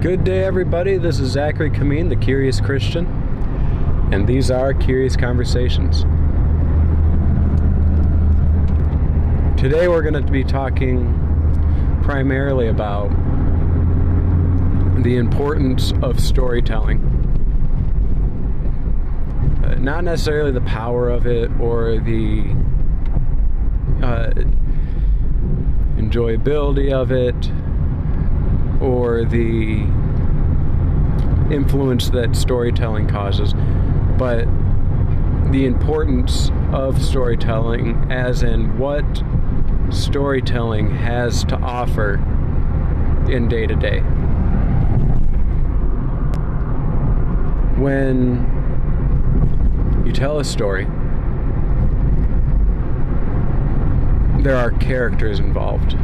Good day, everybody. This is Zachary Kameen, the Curious Christian, and these are Curious Conversations. Today, we're going to be talking primarily about the importance of storytelling. Uh, not necessarily the power of it or the uh, enjoyability of it or the influence that storytelling causes, but the importance of storytelling, as in what storytelling has to offer in day to day. When you tell a story, there are characters involved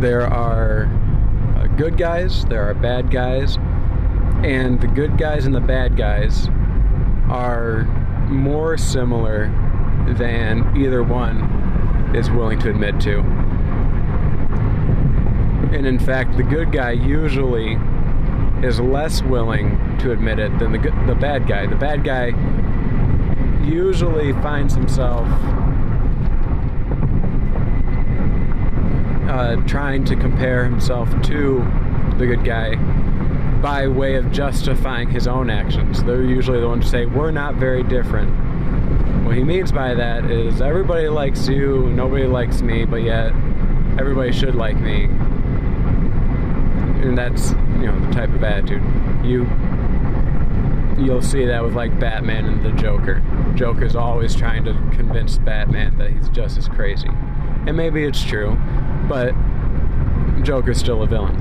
there are uh, good guys, there are bad guys, and the good guys and the bad guys are more similar than either one is willing to admit to. And in fact, the good guy usually is less willing to admit it than the the bad guy. The bad guy usually finds himself uh, trying to compare himself to the good guy by way of justifying his own actions. They're usually the ones to say, We're not very different. What he means by that is everybody likes you, nobody likes me, but yet everybody should like me. And that's, you know, the type of attitude. You you'll see that with like Batman and the Joker. Joker's always trying to convince Batman that he's just as crazy. And maybe it's true, but Joker's still a villain.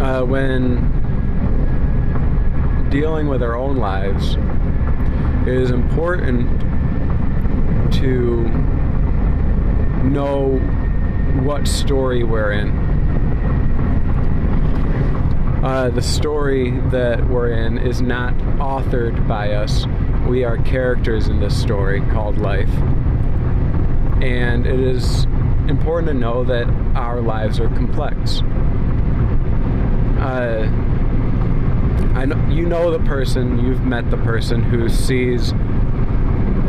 Uh, when dealing with our own lives, it is important to know what story we're in. Uh, the story that we're in is not authored by us. We are characters in this story called life and it is important to know that our lives are complex. Uh, I know, you know the person, you've met the person who sees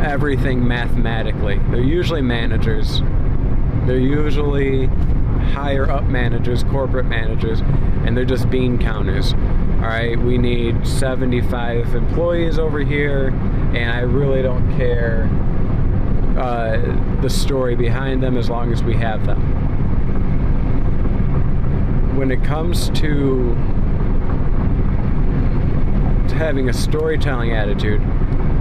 everything mathematically. They're usually managers. They're usually higher up managers, corporate managers, and they're just bean counters. All right, we need 75 employees over here, and I really don't care uh, the story behind them as long as we have them. When it comes to, having a storytelling attitude,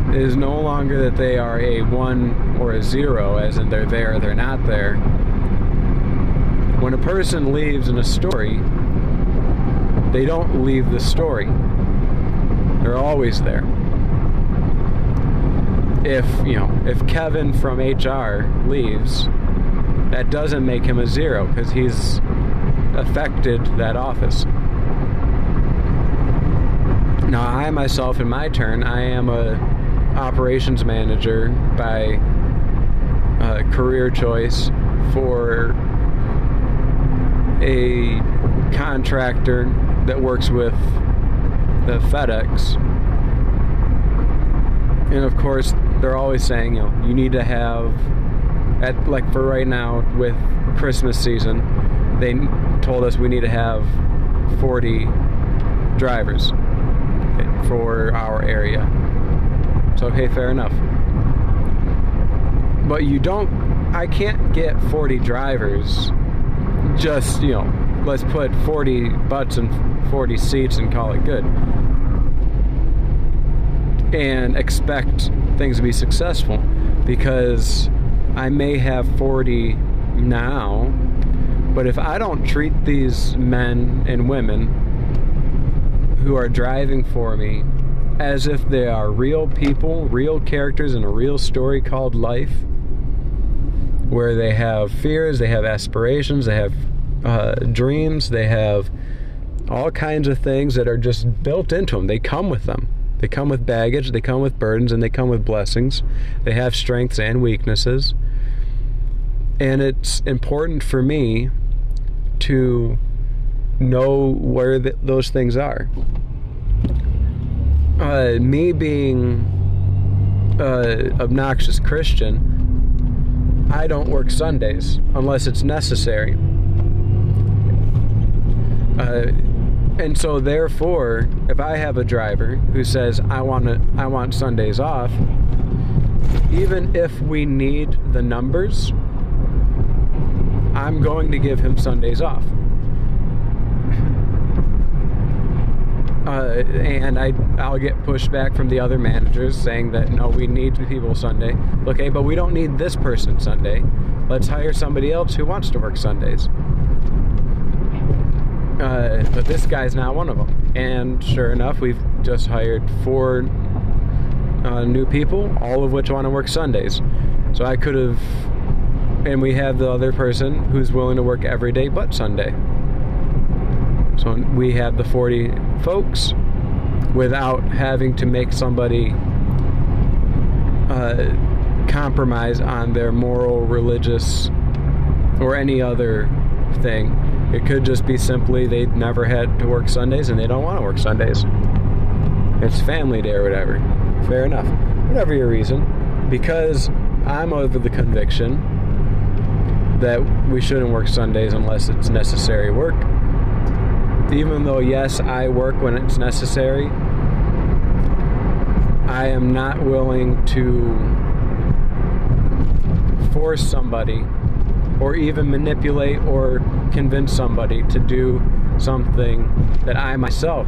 it is no longer that they are a one or a zero, as in they're there, they're not there. When a person leaves in a story, they don't leave the story. They're always there if you know if Kevin from HR leaves, that doesn't make him a zero because he's affected that office. Now I myself, in my turn, I am a operations manager by uh, career choice for a contractor that works with the FedEx. And of course, they're always saying, you know, you need to have at like for right now with Christmas season, they told us we need to have 40 drivers for our area. So okay, fair enough. But you don't I can't get 40 drivers just, you know, let's put 40 butts and 40 seats and call it good. And expect things to be successful because I may have 40 now, but if I don't treat these men and women who are driving for me as if they are real people, real characters in a real story called life, where they have fears, they have aspirations, they have uh, dreams, they have all kinds of things that are just built into them. They come with them. They come with baggage, they come with burdens, and they come with blessings. They have strengths and weaknesses. And it's important for me to know where th- those things are. Uh, me being uh, obnoxious Christian, I don't work Sundays unless it's necessary. Uh, and so therefore, if I have a driver who says I want to, I want Sundays off, even if we need the numbers, I'm going to give him Sundays off. Uh, and I, I'll get pushback from the other managers saying that no, we need people Sunday. Okay, but we don't need this person Sunday. Let's hire somebody else who wants to work Sundays. Uh, but this guy's not one of them. And sure enough, we've just hired four uh, new people, all of which want to work Sundays. So I could have, and we have the other person who's willing to work every day but Sunday. So we have the 40 folks without having to make somebody uh, compromise on their moral, religious, or any other thing. It could just be simply they never had to work Sundays and they don't want to work Sundays. It's family day or whatever. Fair enough. Whatever your reason. Because I'm over the conviction that we shouldn't work Sundays unless it's necessary work. Even though, yes, I work when it's necessary, I am not willing to force somebody or even manipulate or convince somebody to do something that I myself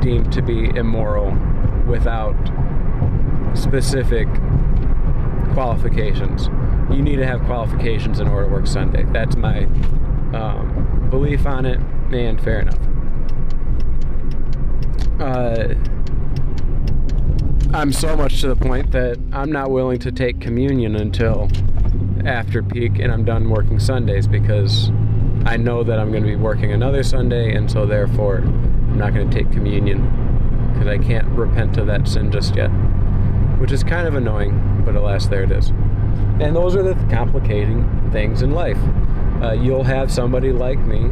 deem to be immoral without specific qualifications. You need to have qualifications in order to work Sunday. That's my um, belief on it, and fair enough. Uh, I'm so much to the point that I'm not willing to take communion until after peak and I'm done working Sundays because I know that I'm going to be working another Sunday, and so therefore I'm not going to take communion because I can't repent of that sin just yet, which is kind of annoying, but alas, there it is. And those are the complicating things in life. Uh, you'll have somebody like me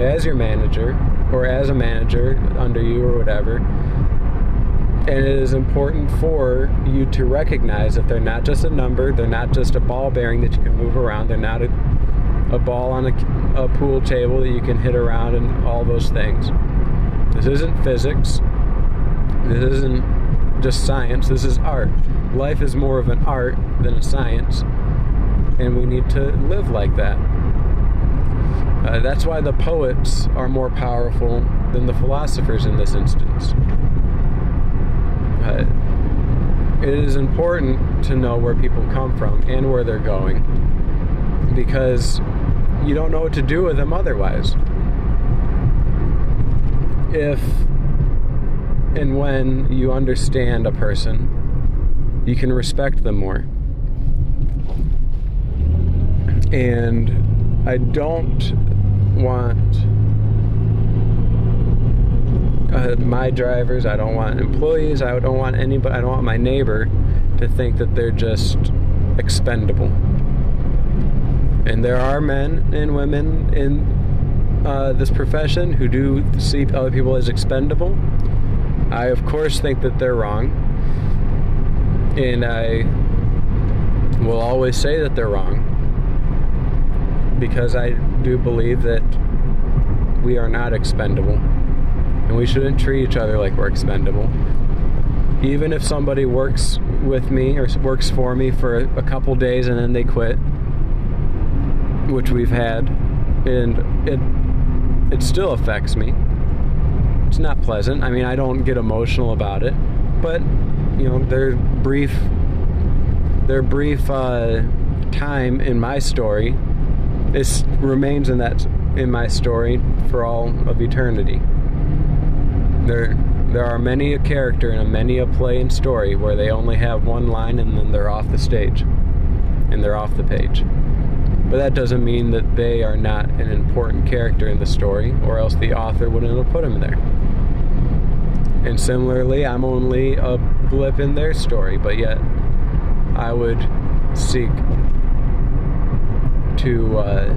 as your manager or as a manager under you or whatever and it is important for you to recognize that they're not just a number, they're not just a ball bearing that you can move around, they're not a, a ball on a, a pool table that you can hit around and all those things. This isn't physics. This isn't just science. This is art. Life is more of an art than a science, and we need to live like that. Uh, that's why the poets are more powerful than the philosophers in this instance. It is important to know where people come from and where they're going because you don't know what to do with them otherwise. If and when you understand a person, you can respect them more. And I don't want uh, my drivers, I don't want employees, I don't want anybody, I don't want my neighbor to think that they're just expendable. And there are men and women in uh, this profession who do see other people as expendable. I, of course, think that they're wrong. And I will always say that they're wrong. Because I do believe that we are not expendable and we shouldn't treat each other like we're expendable. Even if somebody works with me or works for me for a couple days and then they quit, which we've had, and it it still affects me. It's not pleasant. I mean, I don't get emotional about it, but you know, their brief their brief uh, time in my story is remains in that in my story for all of eternity. There, there are many a character and many a play and story where they only have one line and then they're off the stage and they're off the page. But that doesn't mean that they are not an important character in the story, or else the author wouldn't have put them there. And similarly, I'm only a blip in their story, but yet I would seek to uh,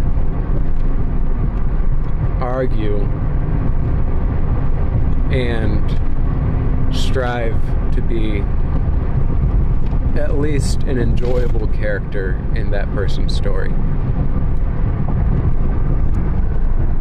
argue and strive to be at least an enjoyable character in that person's story.